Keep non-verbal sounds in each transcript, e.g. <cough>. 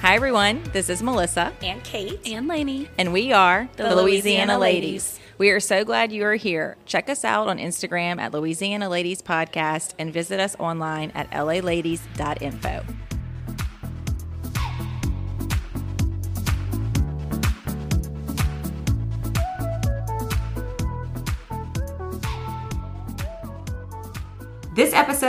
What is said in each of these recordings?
Hi, everyone. This is Melissa, and Kate. and Lainey. and we are the, The Louisiana, Louisiana Ladies. Ladies. We are so glad you are here. Check us out on Instagram at Louisiana Ladies Podcast and visit us online at laladies.info.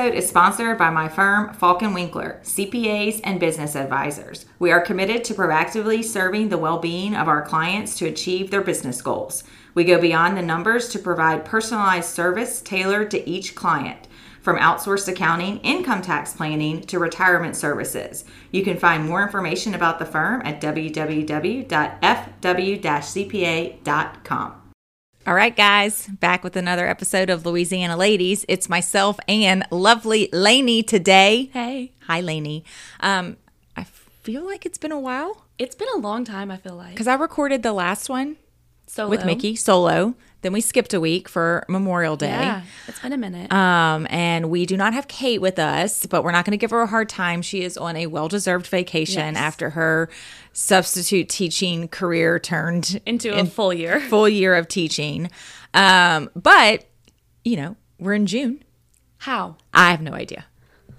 episode is sponsored by my firm, Faulk and Winkler, CPAs and business advisors. We are committed to proactively serving the well being of our clients to achieve their business goals. We go beyond the numbers to provide personalized service tailored to each client. From outsourced accounting, income tax planning, to retirement services. You can find more information about the firm at www.fw-cpa.com. All right, guys, back with another episode of Louisiana Ladies. It's myself and lovely Lainey today. Hey. Hi, Lainey. Um, I feel like it's been a while It's been a long time, I feel like. because I recorded the last one So with Mickey solo. Then we skipped a week for Memorial Day. Yeah, it's been a minute. Um, and we do not have Kate with us, but we're not going to give her a hard time. She is on a well deserved vacation Yes. after her substitute teaching career turned Into a in- full year. <laughs> full year of teaching. Um, but, you know, we're in June. How? I have no idea.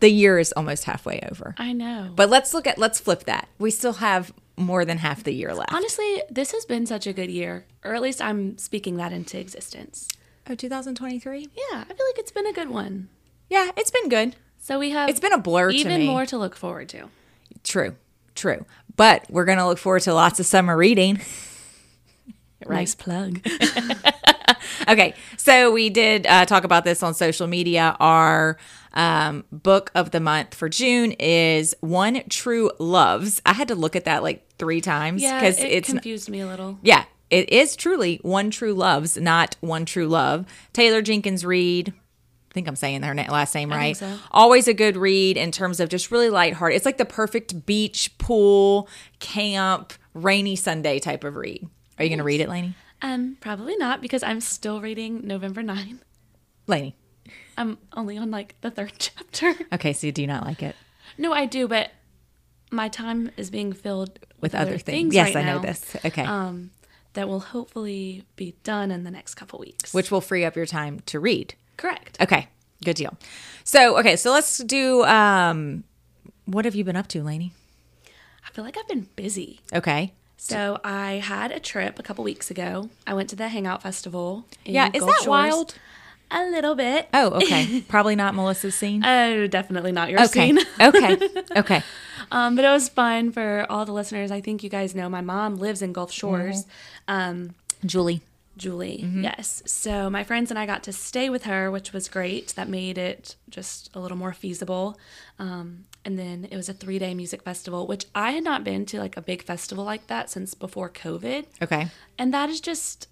The year is almost halfway over. I know. But let's look at, let's flip that. We still have more than half the year left. Honestly, this has been such a good year, or at least I'm speaking that into existence. Oh, 2023? Yeah, I feel like it's been a good one. Yeah, it's been good. So we have It's been a blur to even me. more to look forward to. True, true. But we're going to look forward to lots of summer reading. Nice plug. <laughs> Okay, so we did uh, talk about this on social media. Our um, book of the month for June is One True Loves. I had to look at that like three times yeah, because it it's confused me a little. yeah, it is truly One True Loves, not One True Love. Taylor Jenkins Reid. I think I'm saying her last name right. so. Always a good read in terms of just really lighthearted. It's like the perfect beach, pool, camp, rainy Sunday type of read. Are you going to read it, Lainey? Um, probably not because I'm still reading November 9. Lainey. I'm only on like the third <laughs> chapter. Okay, so do you do not like it. No, I do, but my time is being filled with with, other things. Yes, right I know now, this. Okay. Um, that will hopefully be done in the next couple weeks. Which will free up your time to read. correct? Okay. Good deal. So, okay, so let's do um what have you been up to, Lainey? I feel like I've been busy. Okay. So I had a trip a couple weeks ago. I went to the Hangout Festival. In Yeah, is Gulf that Shores. wild? A little bit. Oh, okay. <laughs> Probably not Melissa's scene. Oh, definitely not your okay. scene. <laughs> okay. Okay. <laughs> Um, but it was fun for all the listeners. I think you guys know my mom lives in Gulf Shores. Um, Julie. Julie, Mm-hmm. yes. So my friends and I got to stay with her, which was great. That made it just a little more feasible. Um, and then it was a three day music festival, which I had not been to like a big festival like that since before COVID. Okay. And that is just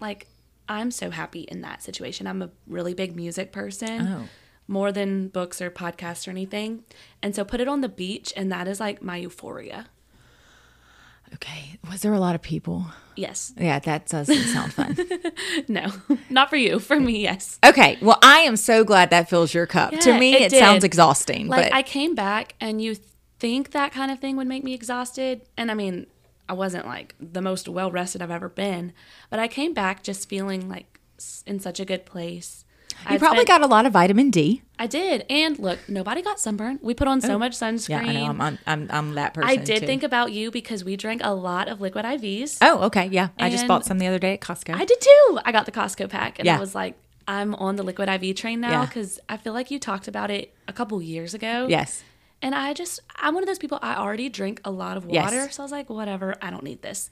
like, I'm so happy in that situation. I'm a really big music person. Oh. More than books or podcasts or anything. And so put it on the beach, and that is like my euphoria. Okay. Was there a lot of people? Yes. Yeah, that doesn't sound fun. <laughs> No, not for you. For me, yes. okay. Well, I am so glad that fills your cup. to me, it it, sounds exhausting. Like but I came back and you think that kind of thing would make me exhausted. And I mean, I wasn't like the most well rested I've ever been, but I came back just feeling like in such a good place. You probably got a lot of vitamin D. I did. And look, nobody got sunburn. We put on so oh, much sunscreen. Yeah, I know. I'm, I'm, I'm, I'm that person. I did too. think about you because we drank a lot of liquid IVs. Oh, okay. Yeah. I just bought some the other day at Costco. I did too. I got the Costco pack and Yeah. I was like, I'm on the liquid IV train now Yeah. because I feel like you talked about it a couple years ago. yes. And I just, I'm one of those people, I already drink a lot of Yes. water. So I was like, whatever, I don't need this.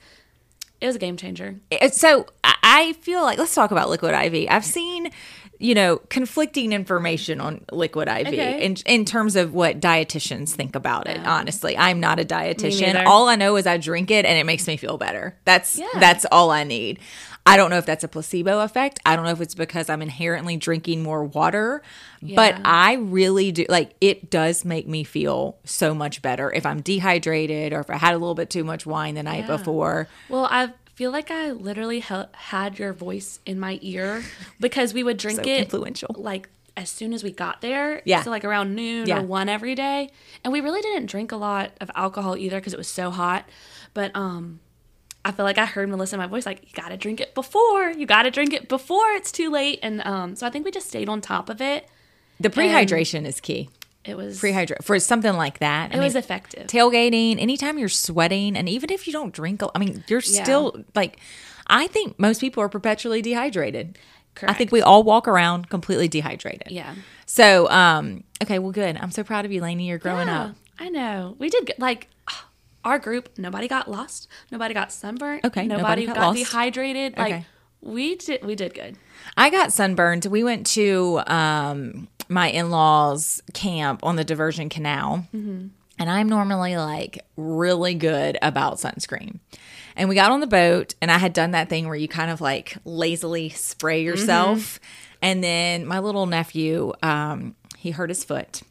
It was a game changer. So I I feel like let's talk about liquid IV. I've seen, you know, conflicting information on liquid IV Okay. in in terms of what dietitians think about it. Honestly, I'm not a dietitian. All I know is I drink it and it makes me feel better. That's Yeah. that's all I need. I don't know if that's a placebo effect. I don't know if it's because I'm inherently drinking more water, but I really do like it does make me feel so much better if I'm dehydrated or if I had a little bit too much wine the night Yeah. before. Well, I feel like I literally hel- had your voice in my ear <laughs> because we would drink So it influential. like as soon as we got there. Yeah. So like around noon Yeah. or one every day. And we really didn't drink a lot of alcohol either because it was so hot. But um I feel like I heard Melissa in my voice like, you gotta drink it before. You gotta drink it before it's too late. And um so I think we just stayed on top of it. The prehydration is key. It was Prehydrate for something like that. it was effective. tailgating, anytime you're sweating, and even if you don't drink, I mean, you're Yeah. still like, I think most people are perpetually dehydrated. I think we all walk around completely dehydrated. Yeah. So, um, okay, well, good. I'm so proud of you, Lainey. You're growing Yeah, up. I know. We did. Like our group, nobody got lost. Nobody got sunburnt. Okay, Nobody, nobody got got, dehydrated. Like Okay. We did. We did good. I got sunburned. We went to um, my in laws' camp on the Diversion Canal. And I'm normally like really good about sunscreen. And we got on the boat, and I had done that thing where you kind of like lazily spray yourself. And then my little nephew, um, he hurt his foot.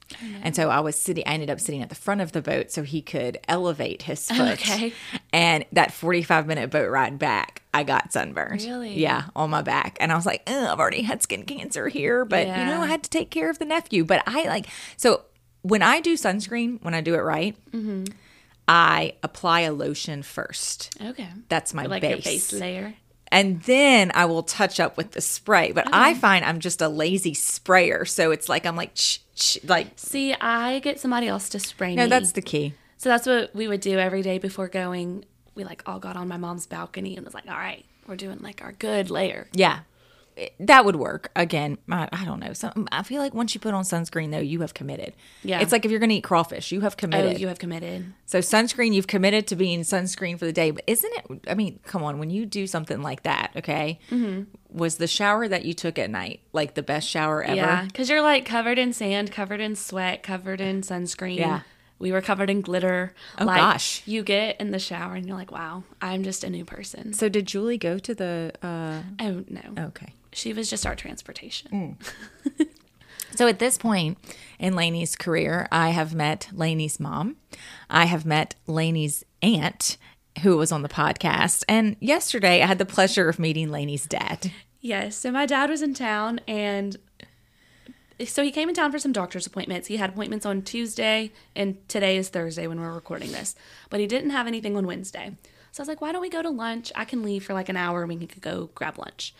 And so I was sitting, I ended up sitting at the front of the boat so he could elevate his foot. Okay. And that 45 minute boat ride back, I got sunburned. Really? Yeah, on my back. And I was like, I've already had skin cancer here, but you know, I had to take care of the nephew. But I like, so when I do sunscreen, when I do it right, Mm-hmm. I apply a lotion first. Okay. That's my like base. your base layer. And then I will touch up with the spray. But I mm. find I'm just a lazy sprayer. So it's like, I'm like, ch- ch- like, See, I get somebody else to spray no, me. No, that's the key. so that's what we would do every day before going. We like all got on my mom's balcony and was like, all right, we're doing like our good layer. Yeah. That would work. Again, I, I don't know. Some, I feel like once you put on sunscreen, though, you have committed. Yeah. It's like if you're going to eat crawfish, you have Oh, committed. you have committed. So sunscreen, you've committed to being sunscreen for the day. But isn't it? I mean, come on. When you do something like that, okay, Mm-hmm. was the shower that you took at night like the best shower ever? Yeah, because you're like covered in sand, covered in sweat, covered in sunscreen. Yeah. We were covered in glitter. Oh, like, gosh. You get in the shower and you're like, wow, I'm just a new person. So did Julie go to the? uh Oh, no. Okay. She was just our transportation. <laughs> So at this point in Lainey's career, I have met Lainey's mom. I have met Lainey's aunt, who was on the podcast, and yesterday I had the pleasure of meeting Lainey's dad. Yes. So my dad was in town and so he came in town for some doctor's appointments. He had appointments on Tuesday and today is Thursday when we're recording this. But he didn't have anything on Wednesday. So I was like, why don't we go to lunch? I can leave for like an hour and we can go grab lunch.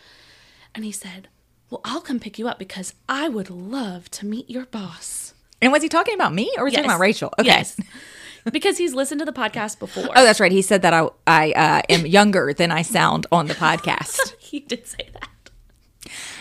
And he said, Well, I'll come pick you up because I would love to meet your boss. And was he talking about me or was he talking about Rachel? Okay. Yes. because he's listened to the podcast before. Oh, that's right. He said that I I uh, am younger than I sound on the podcast, <laughs> he did say that.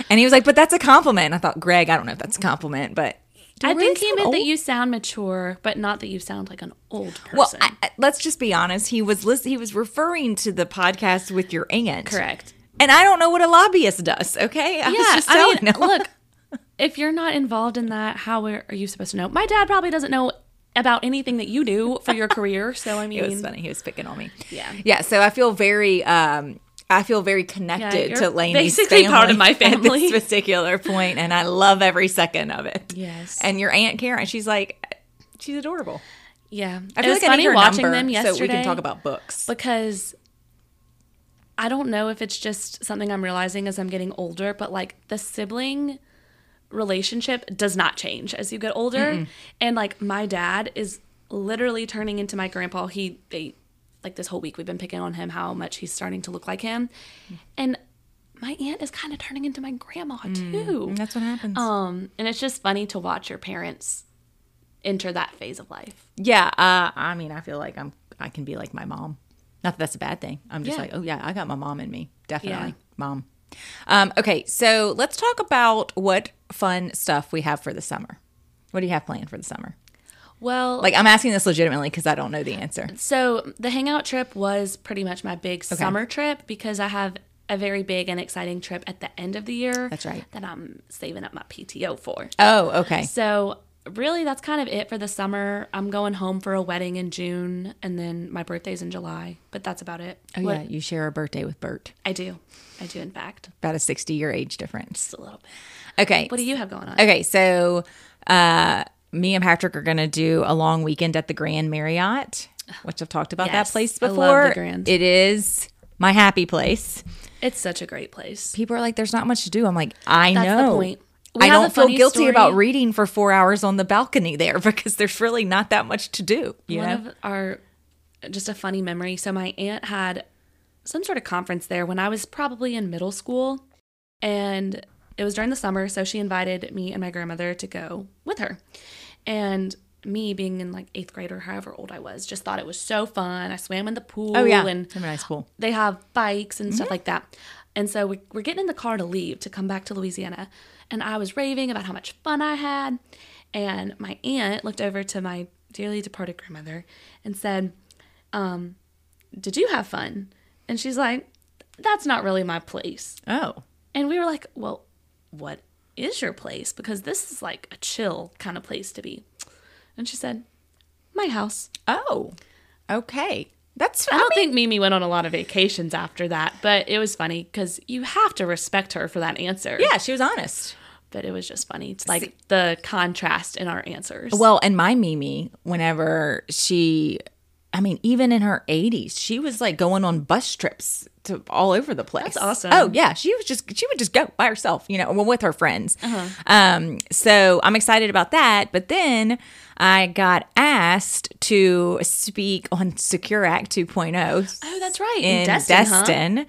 And he was like, "But that's a compliment." And I thought, Greg, I don't know if that's a compliment, but I think he meant that you sound mature, but not that you sound like an old person. Well, I, I- let's just be honest. He was list- he was referring to the podcast with your aunt, Correct. And I don't know what a lobbyist does. Okay, I was Yeah, just I mean, look, <laughs> if you're not involved in that, how are are you supposed to know? My dad probably doesn't know about anything that you do for your <laughs> career, so I mean, it was funny. He was picking on me. Yeah. yeah. So I feel very. um I feel very connected you're to Lainey's basically family part of my family <laughs> at this particular point, and I love every second of it. Yes. And your aunt Karen, she's like, she's adorable. yeah, I it feel was like funny watching number them yesterday so we can talk about books. because I don't know if it's just something I'm realizing as I'm getting older, but like the sibling relationship does not change as you get older. And like my dad is literally turning into my grandpa. He they like this whole week we've been picking on him how much he's starting to look like him. And my aunt is kind of turning into my grandma too. That's what happens. Um and it's just funny to watch your parents enter that phase of life. yeah, uh, I mean, I feel like I'm. I can be like my mom. Not that that's a bad thing. I'm just Yeah. like, oh yeah, I got my mom in me. Definitely, Yeah. mom. Um, okay, so let's talk about what fun stuff we have for the summer. What do you have planned for the summer? Well, Like, I'm asking this legitimately because I don't know the answer. So the hangout trip was pretty much my big summer trip because I have a very big and exciting trip at the end of the year. That's right. That I'm saving up my PTO for. Oh, okay. So really, that's kind of it for the summer. I'm going home for a wedding in June, and then my birthday's in July. But that's about it. Oh What- yeah, you share a birthday with Bert. I do. I do, in fact, About a 60 year age difference. just a little bit. Okay. What do you have going on? Okay, so uh, me and Patrick are going to do a long weekend at the Grand Marriott, which I've talked about Yes, that place I love before. the Grand. It is my happy place. It's such a great place. People are like, "There's not much to do." I'm like, I That's know. the point. We I don't feel guilty story. about reading for four hours on the balcony there <laughs> because there's really not that much to do. You One know? of our just a funny memory. So my aunt had some sort of conference there when I was probably in middle school, and it was during the summer. So she invited me and my grandmother to go with her, and me being in like eighth grade or however old I was, just thought it was so fun. I swam in the pool. oh yeah, and have a nice pool. they have bikes and stuff like that. And so we, we're getting in the car to leave to come back to Louisiana. And I was raving about how much fun I had. And my aunt looked over to my dearly departed grandmother and said, um, Did you have fun? And she's like, That's not really my place. Oh, And we were like, Well, what is your place? Because this is like a chill kind of place to be. And she said, My house. oh, okay. That's I don't think Mimi went on a lot of vacations after that, but it was funny because you have to respect her for that answer. yeah, she was honest. But it was just funny. It's like the contrast in our answers. Well, and my Mimi, whenever she, I mean, even in her 80s, she was like going on bus trips to all over the place. That's awesome. Oh, yeah. She was just, she would just go by herself, you know, well, with her friends. Uh-huh. Um, so I'm excited about that. But then I got asked to speak on Secure Act 2.0. oh, that's right. in Destin, huh?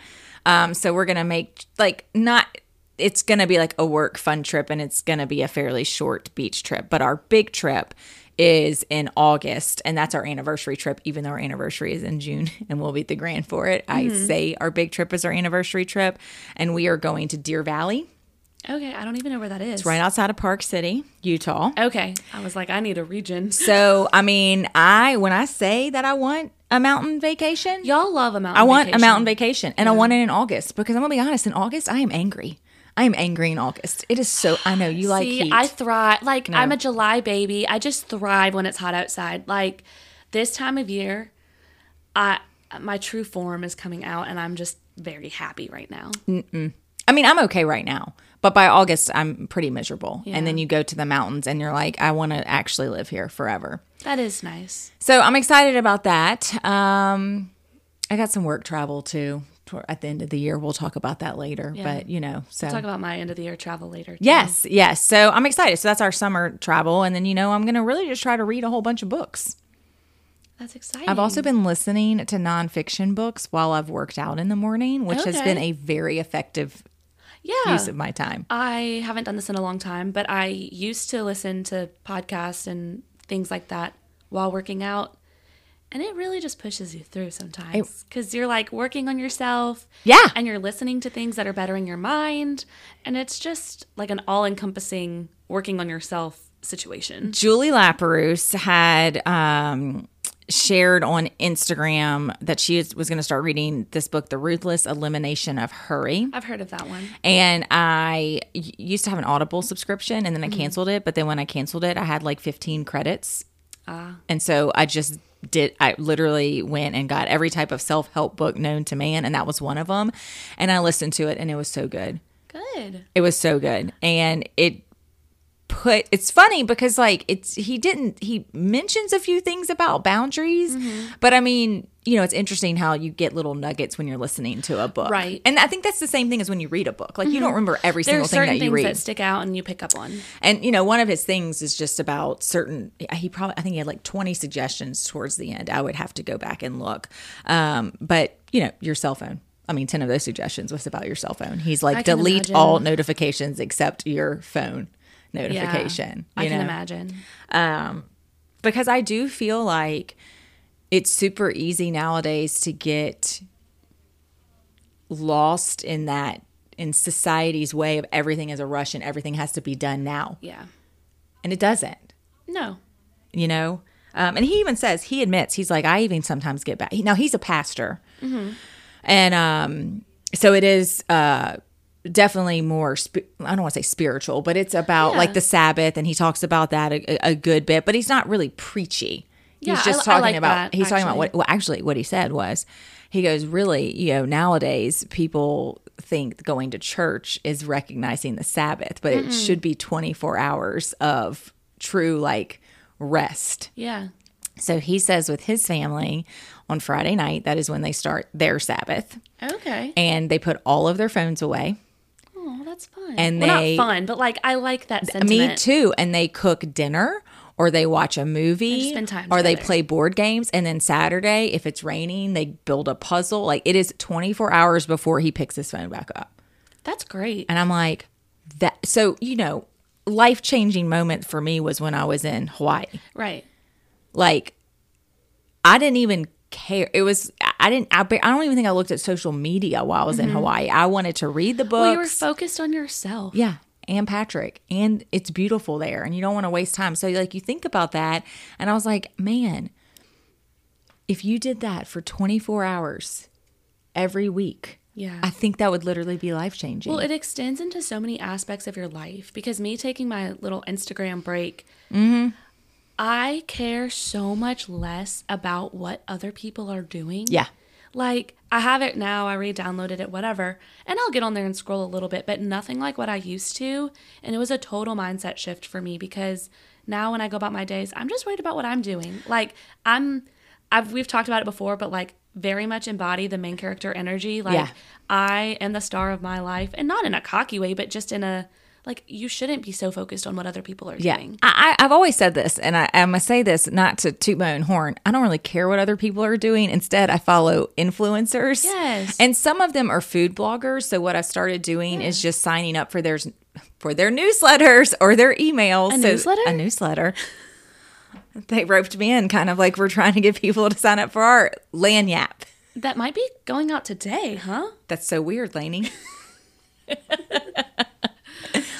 Um, so we're gonna make like not. It's gonna be like a work fun trip, and it's gonna be a fairly short beach trip. But our big trip is in August, and that's our anniversary trip. Even though our anniversary is in June, <laughs> and we'll beat the grand for it. I Mm-hmm. say our big trip is our anniversary trip, and we are going to Deer Valley, Okay, I don't even know where that is. It's right outside of Park City, Utah. Okay, I was like, I need a region. <laughs> So I mean, I when I say that I want a mountain vacation, Y'all love a mountain. I want vacation. a mountain vacation, and I want it in August because I'm gonna be honest. In August, I am angry. I am angry in August. It is so. I know you <sighs> like See, heat. I thrive. Like I'm a July baby. I just thrive when it's hot outside. Like this time of year, I my true form is coming out, and I'm just very happy right now. I mean, I'm okay right now, but by August, I'm pretty miserable. Yeah. And then you go to the mountains, and you're like, I want to actually live here forever. That is nice. So I'm excited about that. Um, I got some work travel too. At the end of the year, we'll talk about that later. Yeah. But you know, so Talk about my end of the year travel later. too. yes, yes. So I'm excited. So that's our summer travel, and then you know, I'm gonna really just try to read a whole bunch of books. that's exciting. I've also been listening to nonfiction books while I've worked out in the morning, which has been a very effective yeah. use of my time. I haven't done this in a long time, but I used to listen to podcasts and things like that while working out. And it really just pushes you through sometimes because you're like working on yourself. Yeah. And you're listening to things that are bettering your mind. And it's just like an all encompassing working on yourself situation. Julie Laperouse had um, shared on Instagram that she is, was going to start reading this book, The Ruthless Elimination of Hurry. I've heard of that one. And I used to have an Audible subscription and then I canceled it. But then when I canceled it, I had like 15 credits. And so I just did, I literally went and got every type of self help book known to man. And that was one of them. And I listened to it and it was so good. Good. It was so good. And it put it's funny because like it's he didn't he mentions a few things about boundaries Mm-hmm. but i mean you know it's interesting how you get little nuggets when you're listening to a book Right. and i think that's the same thing as when you read a book like you don't remember every There single thing that you things read that stick out and you pick up on. and you know one of his things is just about certain he probably i think he had like 20 suggestions towards the end i would have to go back and look um but you know your cell phone I mean, 10 of those suggestions was about your cell phone. He's like, delete imagine. all notifications except your phone Yeah. notification. I you can know? imagine. because I do feel like it's super easy nowadays to get lost in that in society's way of everything is a rush and everything has to be done now, Yeah. and it doesn't. No. You know, um, and he even says he admits he's like I even sometimes get back. Now he's a pastor, and um, so it is. Uh, definitely more spi- i don't want to say spiritual but it's about Yeah. like the sabbath and he talks about that a, a good bit but he's not really preachy Yeah, he's just I- I talking like about that, he's talking about what well actually what he said was he goes really you know nowadays people think going to church is recognizing the sabbath but it should be 24 hours of true like rest Yeah. so he says with his family on friday night that is when they start their sabbath Okay. and they put all of their phones away Oh, that's that's fun. And well, they- not fun, but like I like that sentiment. Me too. And they cook dinner or they watch a movie or they play board games. And then Saturday, if it's raining, they build a puzzle. Like it is 24 hours before he picks his phone back up. That's great. And I'm like, that. So, you know, life changing moment for me was when I was in Hawaii. Right. Like, I didn't even care. It was, I didn't, I, I don't even think I looked at social media while I was in Hawaii. I wanted to read the books. Mm-hmm. Well, you were focused on yourself. Yeah. And Patrick. And it's beautiful there. And you don't want to waste time. So, like, you think about that. And I was like, man, if you did that for 24 hours every week, Yeah. I think that would literally be life changing. Well, it extends into so many aspects of your life because me taking my little Instagram break, Mm-hmm. I care so much less about what other people are doing. yeah. Like, I have it now, I re downloaded it, whatever, and I'll get on there and scroll a little bit, but nothing like what I used to. And it was a total mindset shift for me because now when I go about my days, I'm just worried about what I'm doing. Like, I'm, I've, we've talked about it before, but like, very much embody the main character energy. Like, Yeah. I am the star of my life, and not in a cocky way, but just in a, like, you shouldn't be so focused on what other people are Yeah. doing. I, I- I've always said this, and I, going to say this not to toot my own horn. I don't really care what other people are doing. Instead, I follow influencers. Yes. And some of them are food bloggers. So, what I've started doing is just signing up for their, for their newsletters or their emails. A So- newsletter? A newsletter. <laughs> They roped me in, kind of like we're trying to get people to sign up for our Lagniappe. That might be going out today, huh? That's so weird, Lainey. <laughs>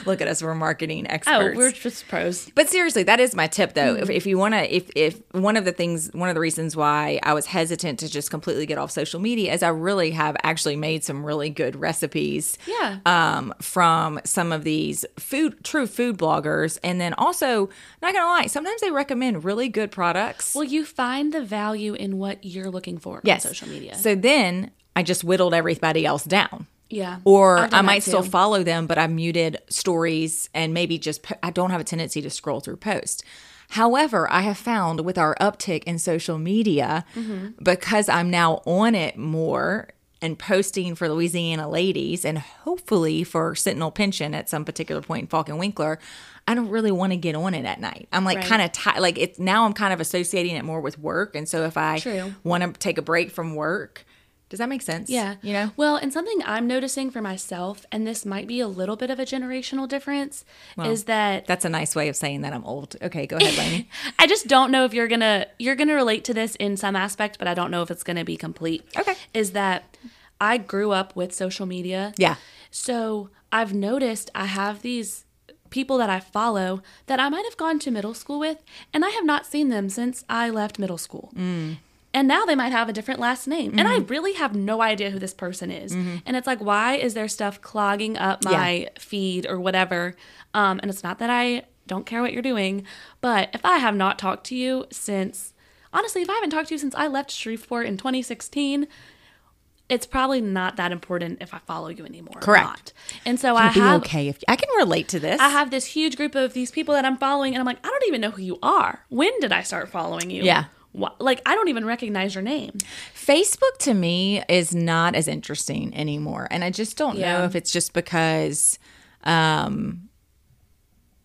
Look at us, we're marketing experts. Oh, we're just pros. But seriously, that is my tip though. Hmm. If, if you want to, if, if one of the things, one of the reasons why I was hesitant to just completely get off social media is I really have actually made some really good recipes. Yeah. Um, from some of these food, true food bloggers. And then also, not gonna lie, sometimes they recommend really good products. Well, you find the value in what you're looking for yes. on social media. So then I just whittled everybody else down. Yeah. Or I might still follow them, but I muted stories and maybe just, po- I don't have a tendency to scroll through posts. However, I have found with our uptick in social media, Mm-hmm. because I'm now on it more and posting for Louisiana ladies and hopefully for Sentinel Pension at some particular point in Faulk and Winkler, I don't really want to get on it at night. I'm like Right. kind of tired. Like it's now I'm kind of associating it more with work. And so if I want to take a break from work, does that make sense? Yeah. You know? Well, and something I'm noticing for myself, and this might be a little bit of a generational difference, is that That's a nice way of saying that I'm old. Okay, go ahead, Lainey. <laughs> I just don't know if you're gonna you're gonna relate to this in some aspect, but I don't know if it's gonna be complete. Okay. Is that I grew up with social media. Yeah. So I've noticed I have these people that I follow that I might have gone to middle school with, and I have not seen them since I left middle school. Mm. And now they might have a different last name. And I really have no idea who this person is. And it's like, why is there stuff clogging up my feed or whatever? Um, and it's not that I don't care what you're doing, but if I have not talked to you since, honestly, if I haven't talked to you since I left Shreveport in 2016, it's probably not that important if I follow you anymore. or Correct. And so I Be have okay if I can relate to this. I have this huge group of these people that I'm following, and I'm like, I don't even know who you are. When did I start following you? Yeah. Like, I don't even recognize your name. Facebook to me is not as interesting anymore, and I just don't Yeah. know if it's just because um,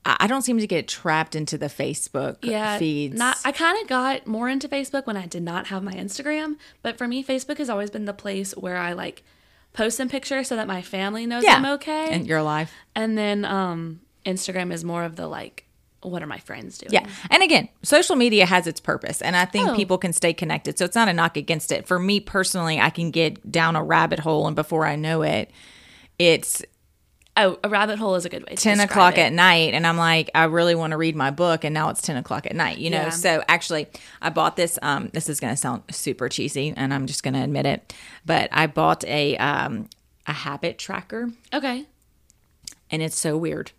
I I don't seem to get trapped into the Facebook Yeah. feeds. Not. I kind of got more into Facebook when I did not have my Instagram, but for me, Facebook has always been the place where I like post some pictures so that my family knows yeah, I'm okay. and you're alive. and then um, Instagram is more of the like, what are my friends doing? Yeah. And again, social media has its purpose, and I think Oh. people can stay connected. So it's not a knock against it. For me personally, I can get down a rabbit hole, and before I know it, it's Oh, a rabbit hole is a good way. to 10 o'clock it. at night and i'm like i really want to read my book and now it's 10 o'clock at night you know Yeah. so actually i bought this um this is going to sound super cheesy and i'm just going to admit it but i bought a um a habit tracker Okay. and it's so weird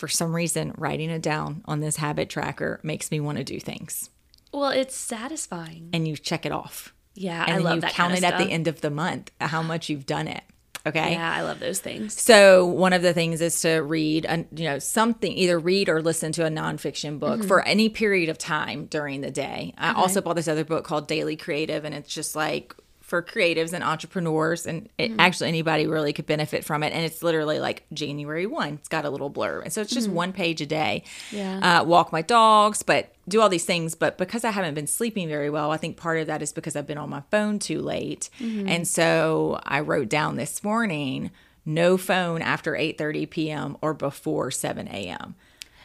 for some reason writing it down on this habit tracker makes me want to do things Well, it's satisfying. and you check it off Yeah, and I love you that count kind it of at the end of the month how much you've done it okay Yeah, I love those things. So one of the things is to read, a, you know, something either read or listen to a nonfiction book mm-hmm. for any period of time during the day. I mm-hmm. also bought this other book called Daily Creative, and it's just like for creatives and entrepreneurs, and it, Mm-hmm. actually anybody really could benefit from it. And it's literally like January one. It's got a little blurb, and so it's just one page a day. Yeah. Uh, walk my dogs, but do all these things. But because I haven't been sleeping very well, I think part of that is because I've been on my phone too late, Mm-hmm. and so I wrote down this morning no phone after 8:30 p.m. or before 7 a.m.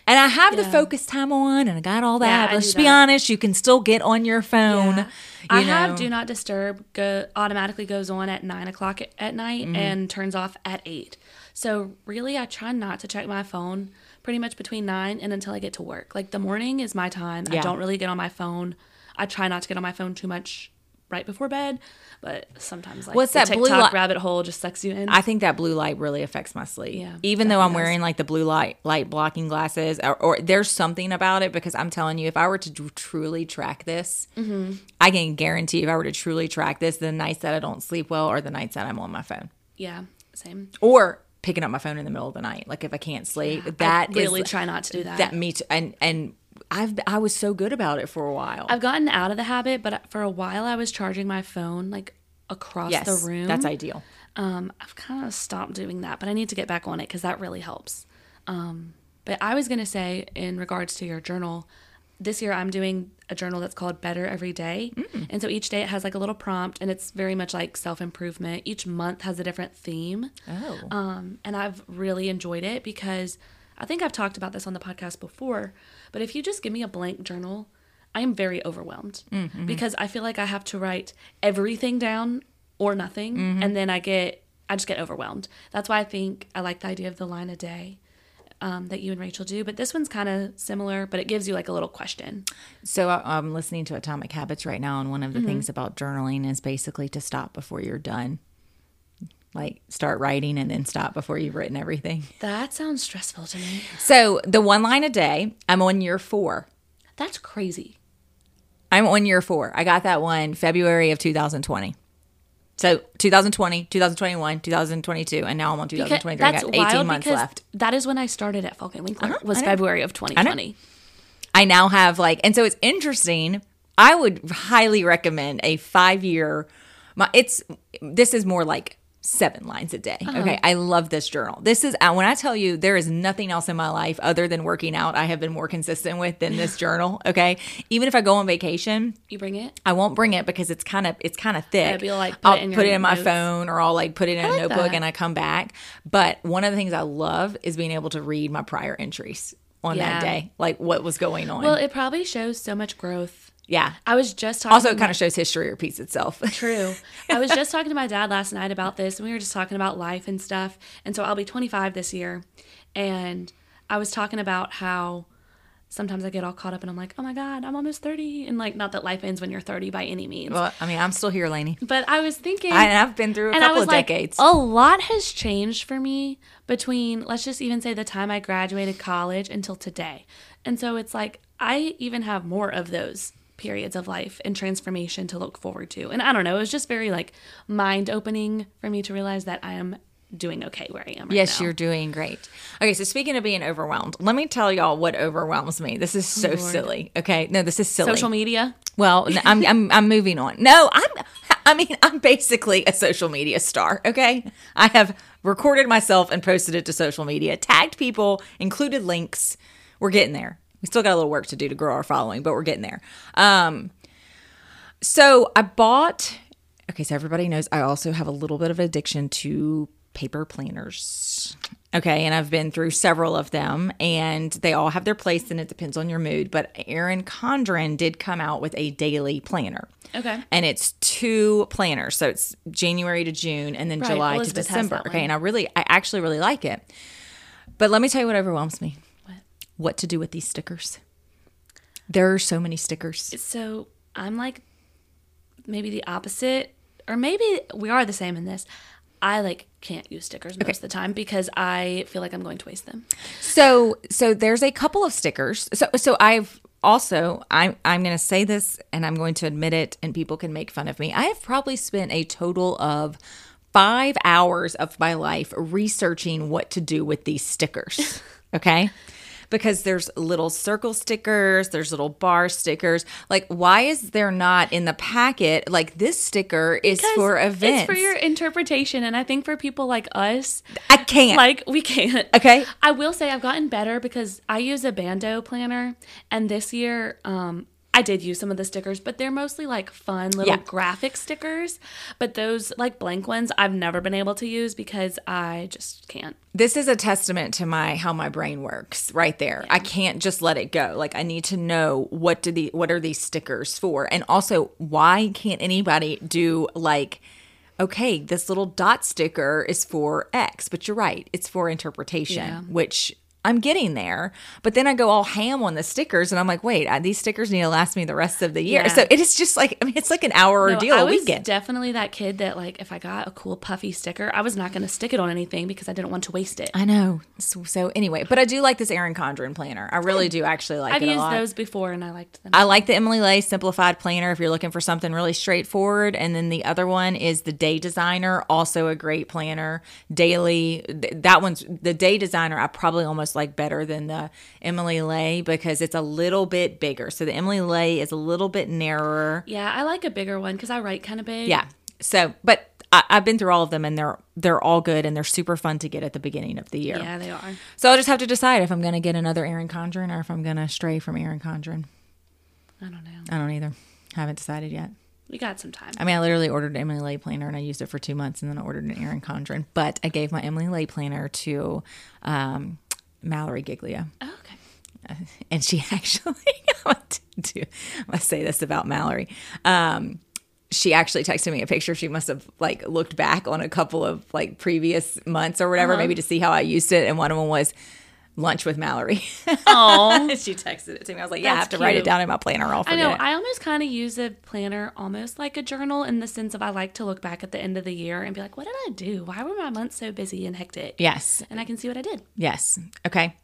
And I have the focus time on, and I got all that. Yeah, let's do be honest, you can still get on your phone. Yeah. you I have do not disturb go automatically goes on at nine o'clock at- at night Mm-hmm. and turns off at eight. So really, I try not to check my phone pretty much between nine and until I get to work. Like the morning is my time. I don't really get on my phone. I try not to get on my phone too much right before bed, but sometimes like What's that blue TikTok li- rabbit hole just sucks you in. I think that blue light really affects my sleep. Yeah, Even though I'm does. wearing like the blue light light blocking glasses, or, or there's something about it because I'm telling you, if I were to tr- truly track this, Mm-hmm. I can guarantee if I were to truly track this, the nights that I don't sleep well are the nights that I'm on my phone yeah, same. or picking up my phone in the middle of the night. Like if I can't sleep, that I is- really try not to do that. that me too. And and I've I was so good about it for a while. I've gotten out of the habit, but for a while I was charging my phone like across yes, the room. that's ideal. Um, I've kind of stopped doing that, but I need to get back on it because that really helps. Um, but I was gonna say, in regards to your journal, this year I'm doing a journal that's called Better Every Day, and so each day it has like a little prompt, and it's very much like self improvement. Each month has a different theme. Oh. Um, and I've really enjoyed it because I think I've talked about this on the podcast before. But if you just give me a blank journal, I am very overwhelmed because I feel like I have to write everything down or nothing, and then I get I just get overwhelmed. That's why I think I like the idea of the line a day um, that you and Rachel do. But this one's kind of similar, but it gives you like a little question. So I- I'm listening to Atomic Habits right now, and one of Mm-hmm. the things about journaling is basically to stop before you're done. Like start writing and then stop before you've written everything. That sounds stressful to me. So the one line a day, I'm on year four. That's crazy. I'm on year four. I got that one February of 2020. So 2020, 2021, 2022, and now I'm on Because 2023. I got 18 months left. That is when I started at Faulk and Winkler. Uh-huh, was February of 2020. I now have like, and so it's interesting. I would highly recommend a five year. My it's this is more like seven lines a day. Uh-huh. Okay, I love this journal. This is uh, when I tell you there is nothing else in my life other than working out. I have been more consistent with than this <laughs> journal. Okay, even if I go on vacation, You bring it? I won't bring it because it's kind of it's kind of thick. You'll, like, put I'll it in put it in my notes. phone or I'll like put it in a like notebook that. and I come back. But one of the things I love is being able to read my prior entries on Yeah. that day, like what was going on. Well, it probably shows so much growth. Yeah. I was just talking Also, it kind of shows history repeats itself. <laughs> True. I was just talking to my dad last night about this, and we were just talking about life and stuff. And so I'll be 25 this year, and I was talking about how sometimes I get all caught up, and I'm like, oh my god, I'm almost 30, and like, not that life ends when you're 30 by any means, well, I mean, I'm still here, Lainey. but I was thinking, I, and I've been through a and I couple was of like, decades. a lot has changed for me between, let's just even say, the time I graduated college until today. And so it's like, I even have more of those periods of life and transformation to look forward to. And I don't know, it was just very like mind opening for me to realize that I am doing okay where I am right Yes, now. you're doing great. Okay, so speaking of being overwhelmed, let me tell y'all what overwhelms me. This is so oh, Lord. silly. Okay, no, this is silly. Social media. Well, I'm, I'm I'm moving on. No, I'm I mean I'm basically a social media star. Okay, I have recorded myself and posted it to social media, tagged people, included links. We're getting there. We still got a little work to do to grow our following, but we're getting there. Um, so I bought. Okay, so everybody knows I also have a little bit of addiction to paper planners. Okay, and I've been through several of them, and they all have their place, and it depends on your mood. But Erin Condren did come out with a daily planner. Okay. And it's two planners. So it's January to June and then Right, July Elizabeth to December. Okay. And I really, I actually really like it. But let me tell you what overwhelms me What? to do with these stickers. There are so many stickers. So I'm like maybe the opposite, or maybe we are the same in this. I like can't use stickers most of the time because I feel like I'm going to waste them. So so there's a couple of stickers. So so I've also I'm I'm going to say this and I'm going to admit it and people can make fun of me. I have probably spent a total of 5 hours of my life researching what to do with these stickers. <laughs> Okay? Because there's little circle stickers, there's little bar stickers. Like, why is there not in the packet like this sticker is Because for events? It's for your interpretation, and I think for people like us, I can't. like we can't. okay. I will say I've gotten better because I use a bando planner, and this year, um, I did use some of the stickers, but they're mostly like fun little Yeah. graphic stickers. But those like blank ones, I've never been able to use because I just can't. this is a testament to my how my brain works right there i can't just let it go like i need to know what do the what are these stickers for and also why can't anybody do like okay this little dot sticker is for x but you're right it's for interpretation Yeah. which I'm getting there, but then I go all ham on the stickers, and I'm like, wait, uh, these stickers need to last me the rest of the year. Yeah. So it is just like, I mean, it's like an hour No, ordeal I a was weekend. definitely that kid that like if I got a cool puffy sticker, I was not going to stick it on anything because I didn't want to waste it. I know. So, so anyway, but I do like this Erin Condren planner. I really do actually like it. I've it used those before and I liked them. I like the Emily Ley Simplified Planner if you're looking for something really straightforward. And then the other one is the Day Designer, also a great planner. Daily, th- that one's the Day Designer, I probably almost like better than the Emily Ley because it's a little bit bigger. So the Emily Ley is a little bit narrower. yeah, I like a bigger one because I write kind of big. Yeah. So, but I, I've been through all of them and they're they're all good and they're super fun to get at the beginning of the year. Yeah, they are. So I'll just have to decide if I'm going to get another Erin Condren or if I'm going to stray from Erin Condren. I don't know. I don't either. Haven't decided yet. We got some time. I mean, I literally ordered an Emily Ley planner and I used it for two months and then I ordered an Erin Condren. But I gave my Emily Lay planner to um, Mallory Giglia. Oh, okay. <laughs> And she <laughs> actually, <laughs> I'm going to do, I'm going to say this about Mallory. Um, she actually texted me a picture. She must have like looked back on a couple of like previous months or whatever, maybe to see how I used it. And one of them was lunch with Mallory. Oh, <laughs> she texted it to me. I was like, yeah, I have to write it down in my planner. I'll I know. it. I almost kind of use a planner almost like a journal in the sense of I like to look back at the end of the year and be like, what did I do? Why were my months so busy and hectic? yes. And I can see what I did. Yes. Okay.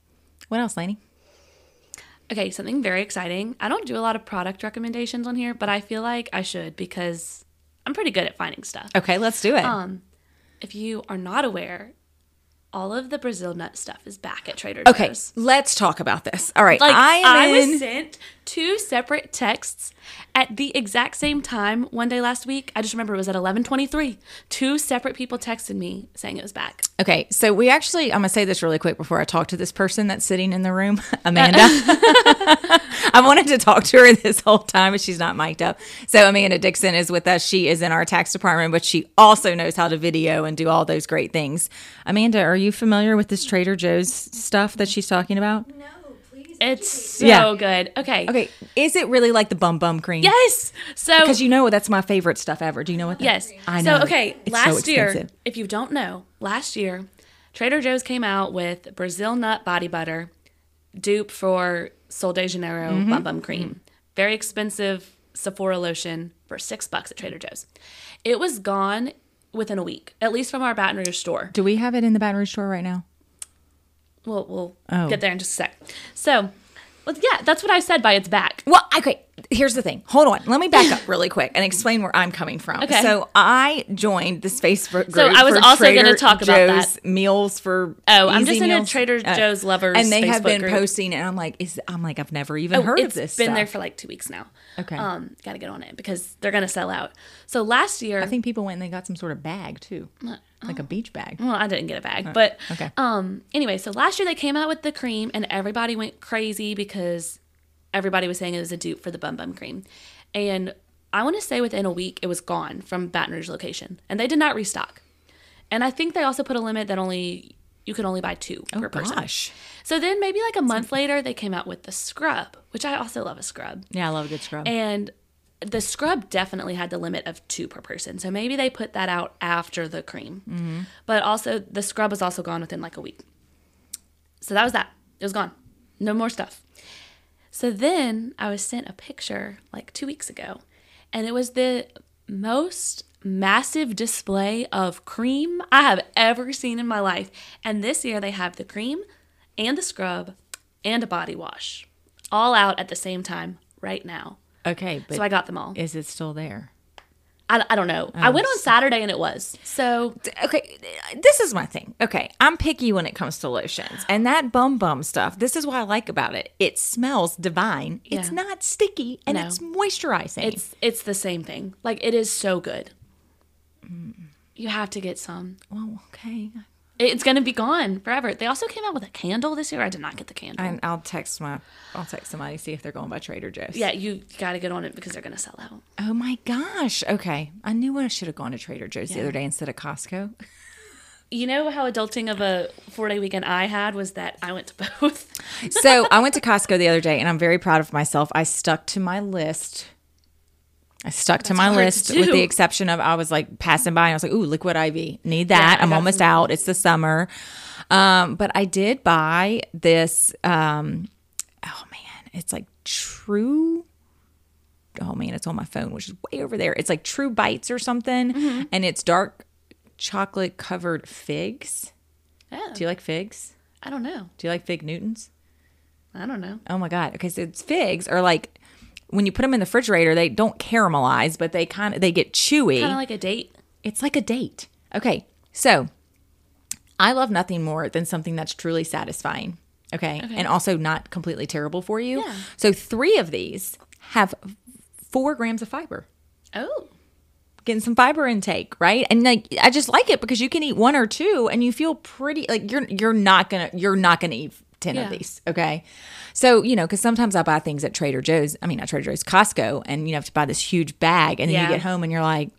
What else, Lainey? Okay, something very exciting. I don't do a lot of product recommendations on here, but I feel like I should because I'm pretty good at finding stuff. Okay, let's do it. Um, if you are not aware, all of the Brazil nut stuff is back at Trader okay, Joe's. Okay, let's talk about this. All right, Like I I, was sent two separate texts at the exact same time one day last week. I just remember it was at 11:23. Two separate people texted me saying it was back. okay, so we actually, I'm gonna say this really quick before I talk to this person that's sitting in the room, <laughs> Amanda. <laughs> I wanted to talk to her <laughs> this whole time, but she's not mic'd up. So Amanda Dixon is with us. She is in our tax department, but she also knows how to video and do all those great things. Amanda, are you familiar with this Trader Joe's stuff that she's talking about? No, please. It's so Yeah. good. Okay. Okay, is it really like the bum bum cream? Yes. So Because you know that's my favorite stuff ever. Do you know what that Yes. I know. So okay, It's so last year, if you don't know, last year Trader Joe's came out with Brazil nut body butter, dupe for Sol de Janeiro Mm-hmm. bum bum cream. Very expensive Sephora lotion for six bucks at Trader Joe's. It was gone within a week, at least from our Baton Rouge store. Do we have it in the Baton Rouge store right now? We'll we'll Oh. get there in just a sec. So, well, yeah, that's what I said by it's back. Well, okay. Here's the thing. Hold on. Let me back up really quick and explain where I'm coming from. Okay. So I joined this Facebook group. So I was for also gonna Trader talk about Joe's that. meals for. Oh, I'm just in a meals. Trader Uh, Joe's lovers and they have been group. posting, and I'm like, is I'm like, I've never even heard Oh, it's of this. been stuff. there for like two weeks now. Okay. Um, got to get on it because they're gonna sell out. So last year, I think people went and they got some sort of bag too, like a beach bag. well, I didn't get a bag, but okay. Um, anyway, so last year they came out with the cream, and everybody went crazy because everybody was saying it was a dupe for the Bum Bum cream, and I want to say within a week it was gone from Baton Rouge location, and they did not restock. And I think they also put a limit that only you could only buy two per person. Gosh. So then maybe like a month later they came out with the scrub, which I also love a scrub. Yeah, I love a good scrub. And the scrub definitely had the limit of two per person. So maybe they put that out after the cream. Mm-hmm. But also, the scrub was also gone within like a week. So that was that. It was gone. No more stuff. So then I was sent a picture like two weeks ago, and it was the most massive display of cream I have ever seen in my life. And this year they have the cream and the scrub and a body wash all out at the same time right now. Okay, but So I got them all. is it still there? I, I don't know. I oh, went on Saturday and it was. So okay, this is my thing. Okay, I'm picky when it comes to lotions, and that bum bum stuff. This is what I like about it. It smells divine. It's not sticky, and No. it's moisturizing. it's it's the same thing. Like it is so good. Mm. You have to get some. well, okay. It's gonna be gone forever. They also came out with a candle this year. I did not get the candle. And I'll text my, I'll text somebody see if they're going by Trader Joe's. yeah, you got to get on it because they're gonna sell out. Oh my gosh. Okay, I knew I should have gone to Trader Joe's the other day instead of Costco. <laughs> You know how adulting of a four day weekend I had was that I went to <laughs> both. so I went to Costco the other day, and I'm very proud of myself. I stuck to my list. I stuck to my hard to list with the exception of I was like passing by and I was like, "Ooh, liquid IV, need that." I I'm almost some- out. It's the summer, um, but I did buy this. Um, oh man, it's like True. Oh man, it's on my phone, which is way over there. It's like True Bites or something, Mm-hmm. and it's dark chocolate covered figs. Oh, Do you like figs? I don't know. Do you like fig Newtons? I don't know. Oh my god. Okay, so it's figs are like when you put them in the refrigerator, they don't caramelize, but they kind of they get chewy. Kind of like a date. it's like a date. Okay. So, I love nothing more than something that's truly satisfying. Okay? And also not completely terrible for you. Yeah. So, 3 of these have 4 grams of fiber. Oh, Getting some fiber intake, right? And like I just like it because you can eat one or two and you feel pretty like you're you're not going to you're not going to eat 10 of these, okay? So, you know, cuz sometimes I buy things at Trader Joe's, I mean not Trader Joe's, Costco, and you have to buy this huge bag and then Yeah. you get home and you're like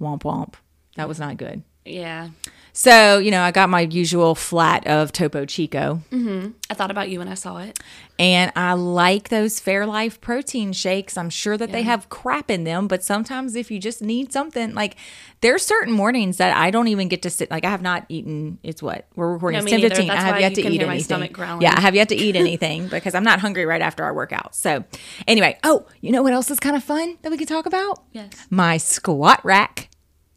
womp womp. That was not good. yeah. So, you know, I got my usual flat of Topo Chico. Mm-hmm. I thought about you when I saw it. And I like those Fairlife protein shakes. I'm sure that they have crap in them, but sometimes if you just need something, like there's certain mornings that I don't even get to sit. Like I have not eaten. It's what we're recording. No, it's 10 15. I have yet to eat anything. Yeah, I have yet to eat anything because I'm not hungry right after I work out. So anyway, oh, you know what else is kind of fun that we can talk about? Yes. My squat rack.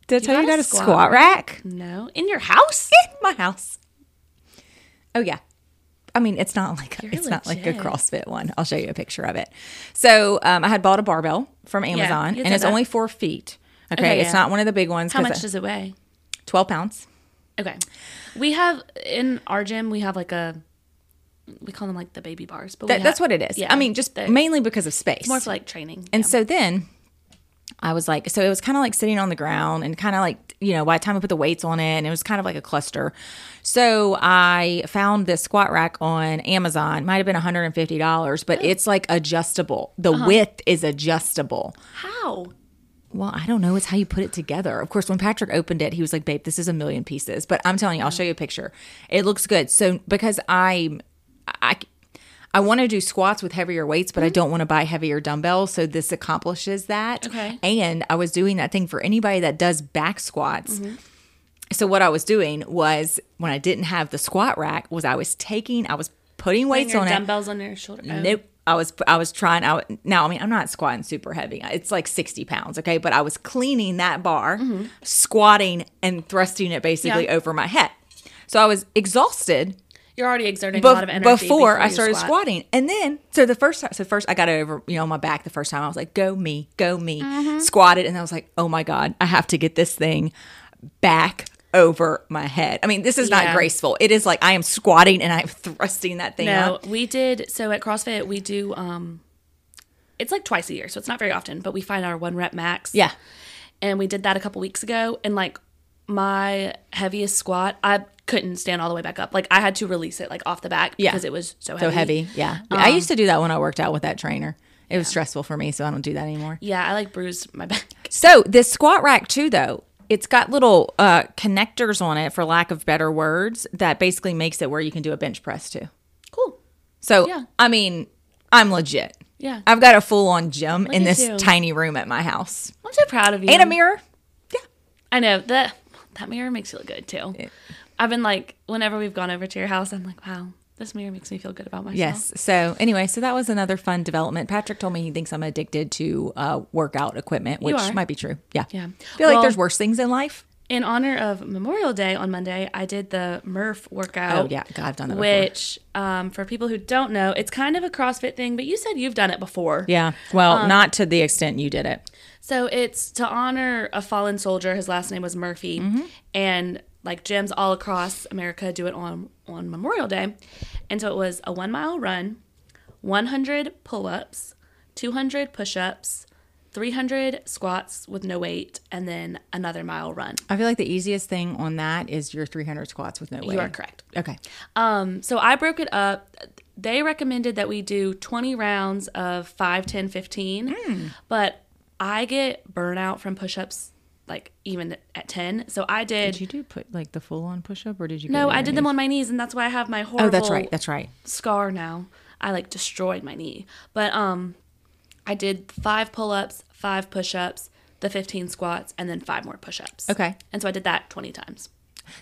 Did I tell you I a squat squat rack? No, in your house? <laughs> in my house. Oh yeah. I mean, it's not like You're it's not like a. CrossFit one. I'll show you a picture of it. So um, I had bought a barbell from Amazon, you and it's that. only four feet. Okay, Okay, it's yeah. not one of the big ones. How much does it weigh? Twelve pounds. Okay. We have in our gym we have like a we call them like the baby bars, but That, that's ha- what it is. Yeah, I mean, just mainly because of space. more for like training. And yeah. so then I was like, so it was kind of like sitting on the ground and kind of like, you know, by the time I put the weights on it, and it was kind of like a cluster. So I found this squat rack on Amazon. Might have been $150, but it's like adjustable. The uh-huh. width is adjustable. how? Well, I don't know. It's how you put it together. Of course, when Patrick opened it, he was like, babe, this is a million pieces. But I'm telling you, I'll show you a picture. It looks good. So because I'm, I, I want to do squats with heavier weights, but I mm-hmm. don't want to buy heavier dumbbells. So this accomplishes that. Okay. And I was doing that thing for anybody that does back squats. Mm-hmm. So what I was doing was when I didn't have the squat rack, was I was taking, I was putting weights on it. dumbbells on your shoulder. Oh. Nope. I was I was trying out now I mean I'm not squatting super heavy. It's like 60 pounds, okay? But I was cleaning that bar, mm-hmm. squatting and thrusting it basically Yeah. over my head. So I was exhausted You're already exerting bef- a lot of energy before, before I started squat. squatting. And then so the first time so first I got over, you know, on my back the first time I was like, go me, go me. Mm-hmm. Squatted and I was like, oh my God, I have to get this thing back over my head. I mean, this is not graceful. It is like I am squatting and I'm <laughs> thrusting that thing No, up. we did. So at CrossFit, we do. um It's like twice a year, so it's not very often. But we find our one rep max. Yeah. and we did that a couple weeks ago. And like my heaviest squat, I couldn't stand all the way back up. Like I had to release it like off the back Yeah. because it was so heavy. So heavy. Yeah. I used to do that when I worked out with that trainer. It was stressful for me, so I don't do that anymore. Yeah, I like bruised my back. So this squat rack too, though, it's got little uh, connectors on it, for lack of better words, that basically makes it where you can do a bench press too. Cool. So Yeah. I mean, I'm legit. Yeah. I've got a full on gym in this you. tiny room at my house I'm so proud of you. and a mirror. Yeah. I know that that mirror makes you look good too. I've been like, whenever we've gone over to your house, I'm like, wow, this mirror makes me feel good about myself. Yes. So anyway, so that was another fun development. Patrick told me he thinks I'm addicted to uh, workout equipment, which might be true. Yeah. Yeah. I feel like there's worse things in life. In honor of Memorial Day on Monday, I did the Murph workout. Oh yeah, God, I've done that before. Which, um, for people who don't know, it's kind of a CrossFit thing, but you said you've done it before. Yeah. Well, Um, not to the extent you did it. So it's to honor a fallen soldier. His last name was Murphy, and like gyms all across America do it on on Memorial Day, and so it was a one mile run, 100 pull ups, 200 push ups, 300 squats with no weight, and then another mile run. I feel like the easiest thing on that is your 300 squats with no weight. You are correct. Okay. Um, so I broke it up. They recommended that we do 20 rounds of 5, 10, 15, but I get burnout from push ups like even at 10. So I did. Did you do put like the full on push up or did you? no, I did them on my knees, and that's why I have my horrible Oh, that's right. That's right. scar now. I like destroyed my knee. But um I did five pull-ups, five push-ups, the 15 squats and then five more push-ups. Okay. And so I did that 20 times.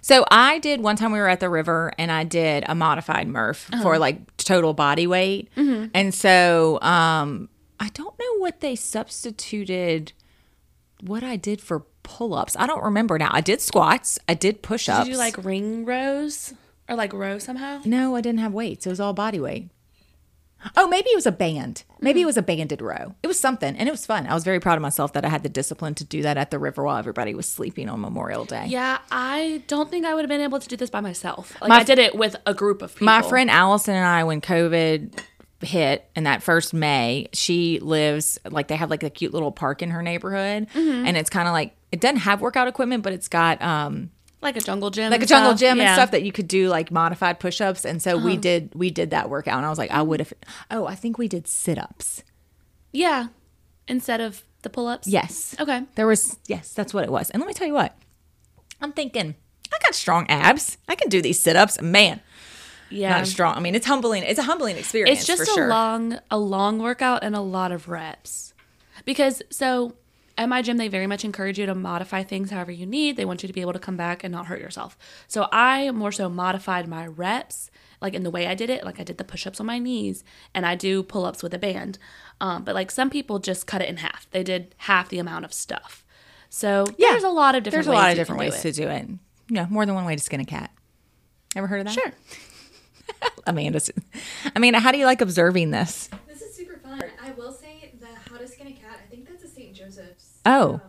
So I did one time we were at the river and I did a modified Murph Uh-huh. for like total body weight. Mm-hmm. And so um I don't know what they substituted what I did for pull-ups. I don't remember now. I did squats, I did push-ups. Did you do like ring rows or like row somehow? No, I didn't have weights. It was all body weight. Oh, maybe it was a band. Maybe it hmm. was a banded row. It was something, and it was fun. I was very proud of myself that I had the discipline to do that at the river while everybody was sleeping on Memorial Day. Yeah, I don't think I would have been able to do this by myself. Like My- I did it with a group of people. My friend Allison and I, when COVID hit in that first May, she lives like they have like a cute little park in her neighborhood, Mm-hmm. and it's kind of like it doesn't have workout equipment, but it's got um like a jungle gym. like a jungle stuff. gym and stuff that you could do like modified push-ups and so we did we did that workout and i was like i would have oh i think we did sit-ups Yeah. Instead of the pull-ups? yes Okay. there was yes that's what it was and let me tell you what i'm thinking i got strong abs i can do these sit-ups man Yeah. not strong. I mean it's humbling. It's a humbling experience it's just a sure. long a long workout and a lot of reps. Because so at my gym they very much encourage you to modify things however you need. They want you to be able to come back and not hurt yourself. So i more so modified my reps like in the way i did it. Like i did the push-ups on my knees and i do pull-ups with a band. Um, but like some people just cut it in half. They did half the amount of stuff. So Yeah. there's a lot of different there's a ways lot of different ways to do it. Yeah more than one way to skin a cat. Ever heard of that? Sure <laughs> amanda's i mean how do you like observing this This is super fun. I will say the How to Skin a Cat. I think that's a St. Joseph's. Oh. um,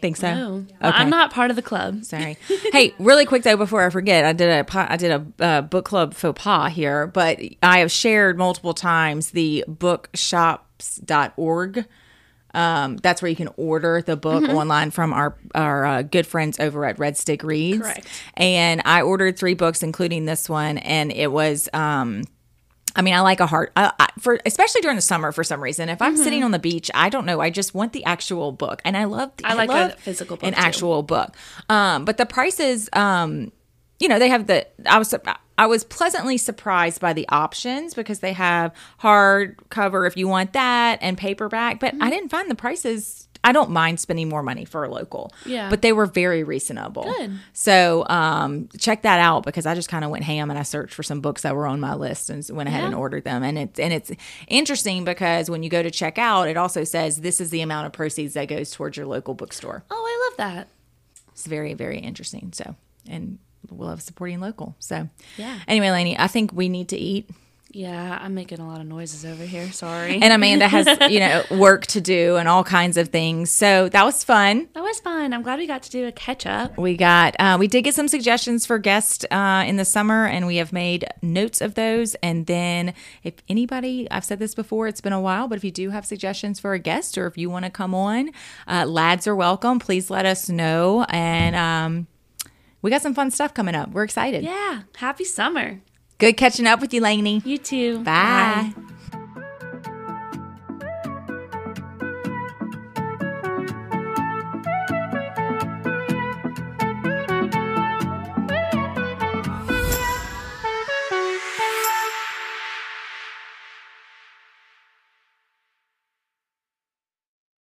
think so no Okay. i'm not part of the club Sorry. <laughs> hey, really quick though, before I forget, I did a po- I did a uh, book club faux pas here, but I have shared multiple times the bookshops.org. Um, that's where you can order the book Mm-hmm. online from our our uh, good friends over at Red Stick Reads. Correct. And I ordered three books, including this one, and it was. Um, I mean, I like a hard I, I, for especially during the summer for some reason. If I'm Mm-hmm. sitting on the beach, I don't know. I just want the actual book, and I love. I like a physical book, an too. actual book. Um, but the prices, um, you know, they have the. I was I was pleasantly surprised by the options because they have hardcover if you want that and paperback. But Mm-hmm. I didn't find the prices. I don't mind spending more money for a local. Yeah. But they were very reasonable. Good. So um, check that out because I just kind of went ham and I searched for some books that were on my list and went ahead and ordered them. And it's and it's interesting because when you go to check out, it also says this is the amount of proceeds that goes towards your local bookstore. oh i love that It's very very interesting. So and love supporting local. So Yeah. Anyway, Lainey, I think we need to eat. Yeah, I'm making a lot of noises over here. Sorry. And Amanda has, <laughs> you know, work to do and all kinds of things. So that was fun. that was fun. I'm glad we got to do a catch up. We got, uh, we did get some suggestions for guests uh, in the summer, and we have made notes of those. And then, if anybody, I've said this before, it's been a while, but if you do have suggestions for a guest or if you want to come on, uh, lads are welcome. Please let us know. And um, we got some fun stuff coming up. We're excited. Yeah. Happy summer. Good catching up with you, Lainey. You too. Bye.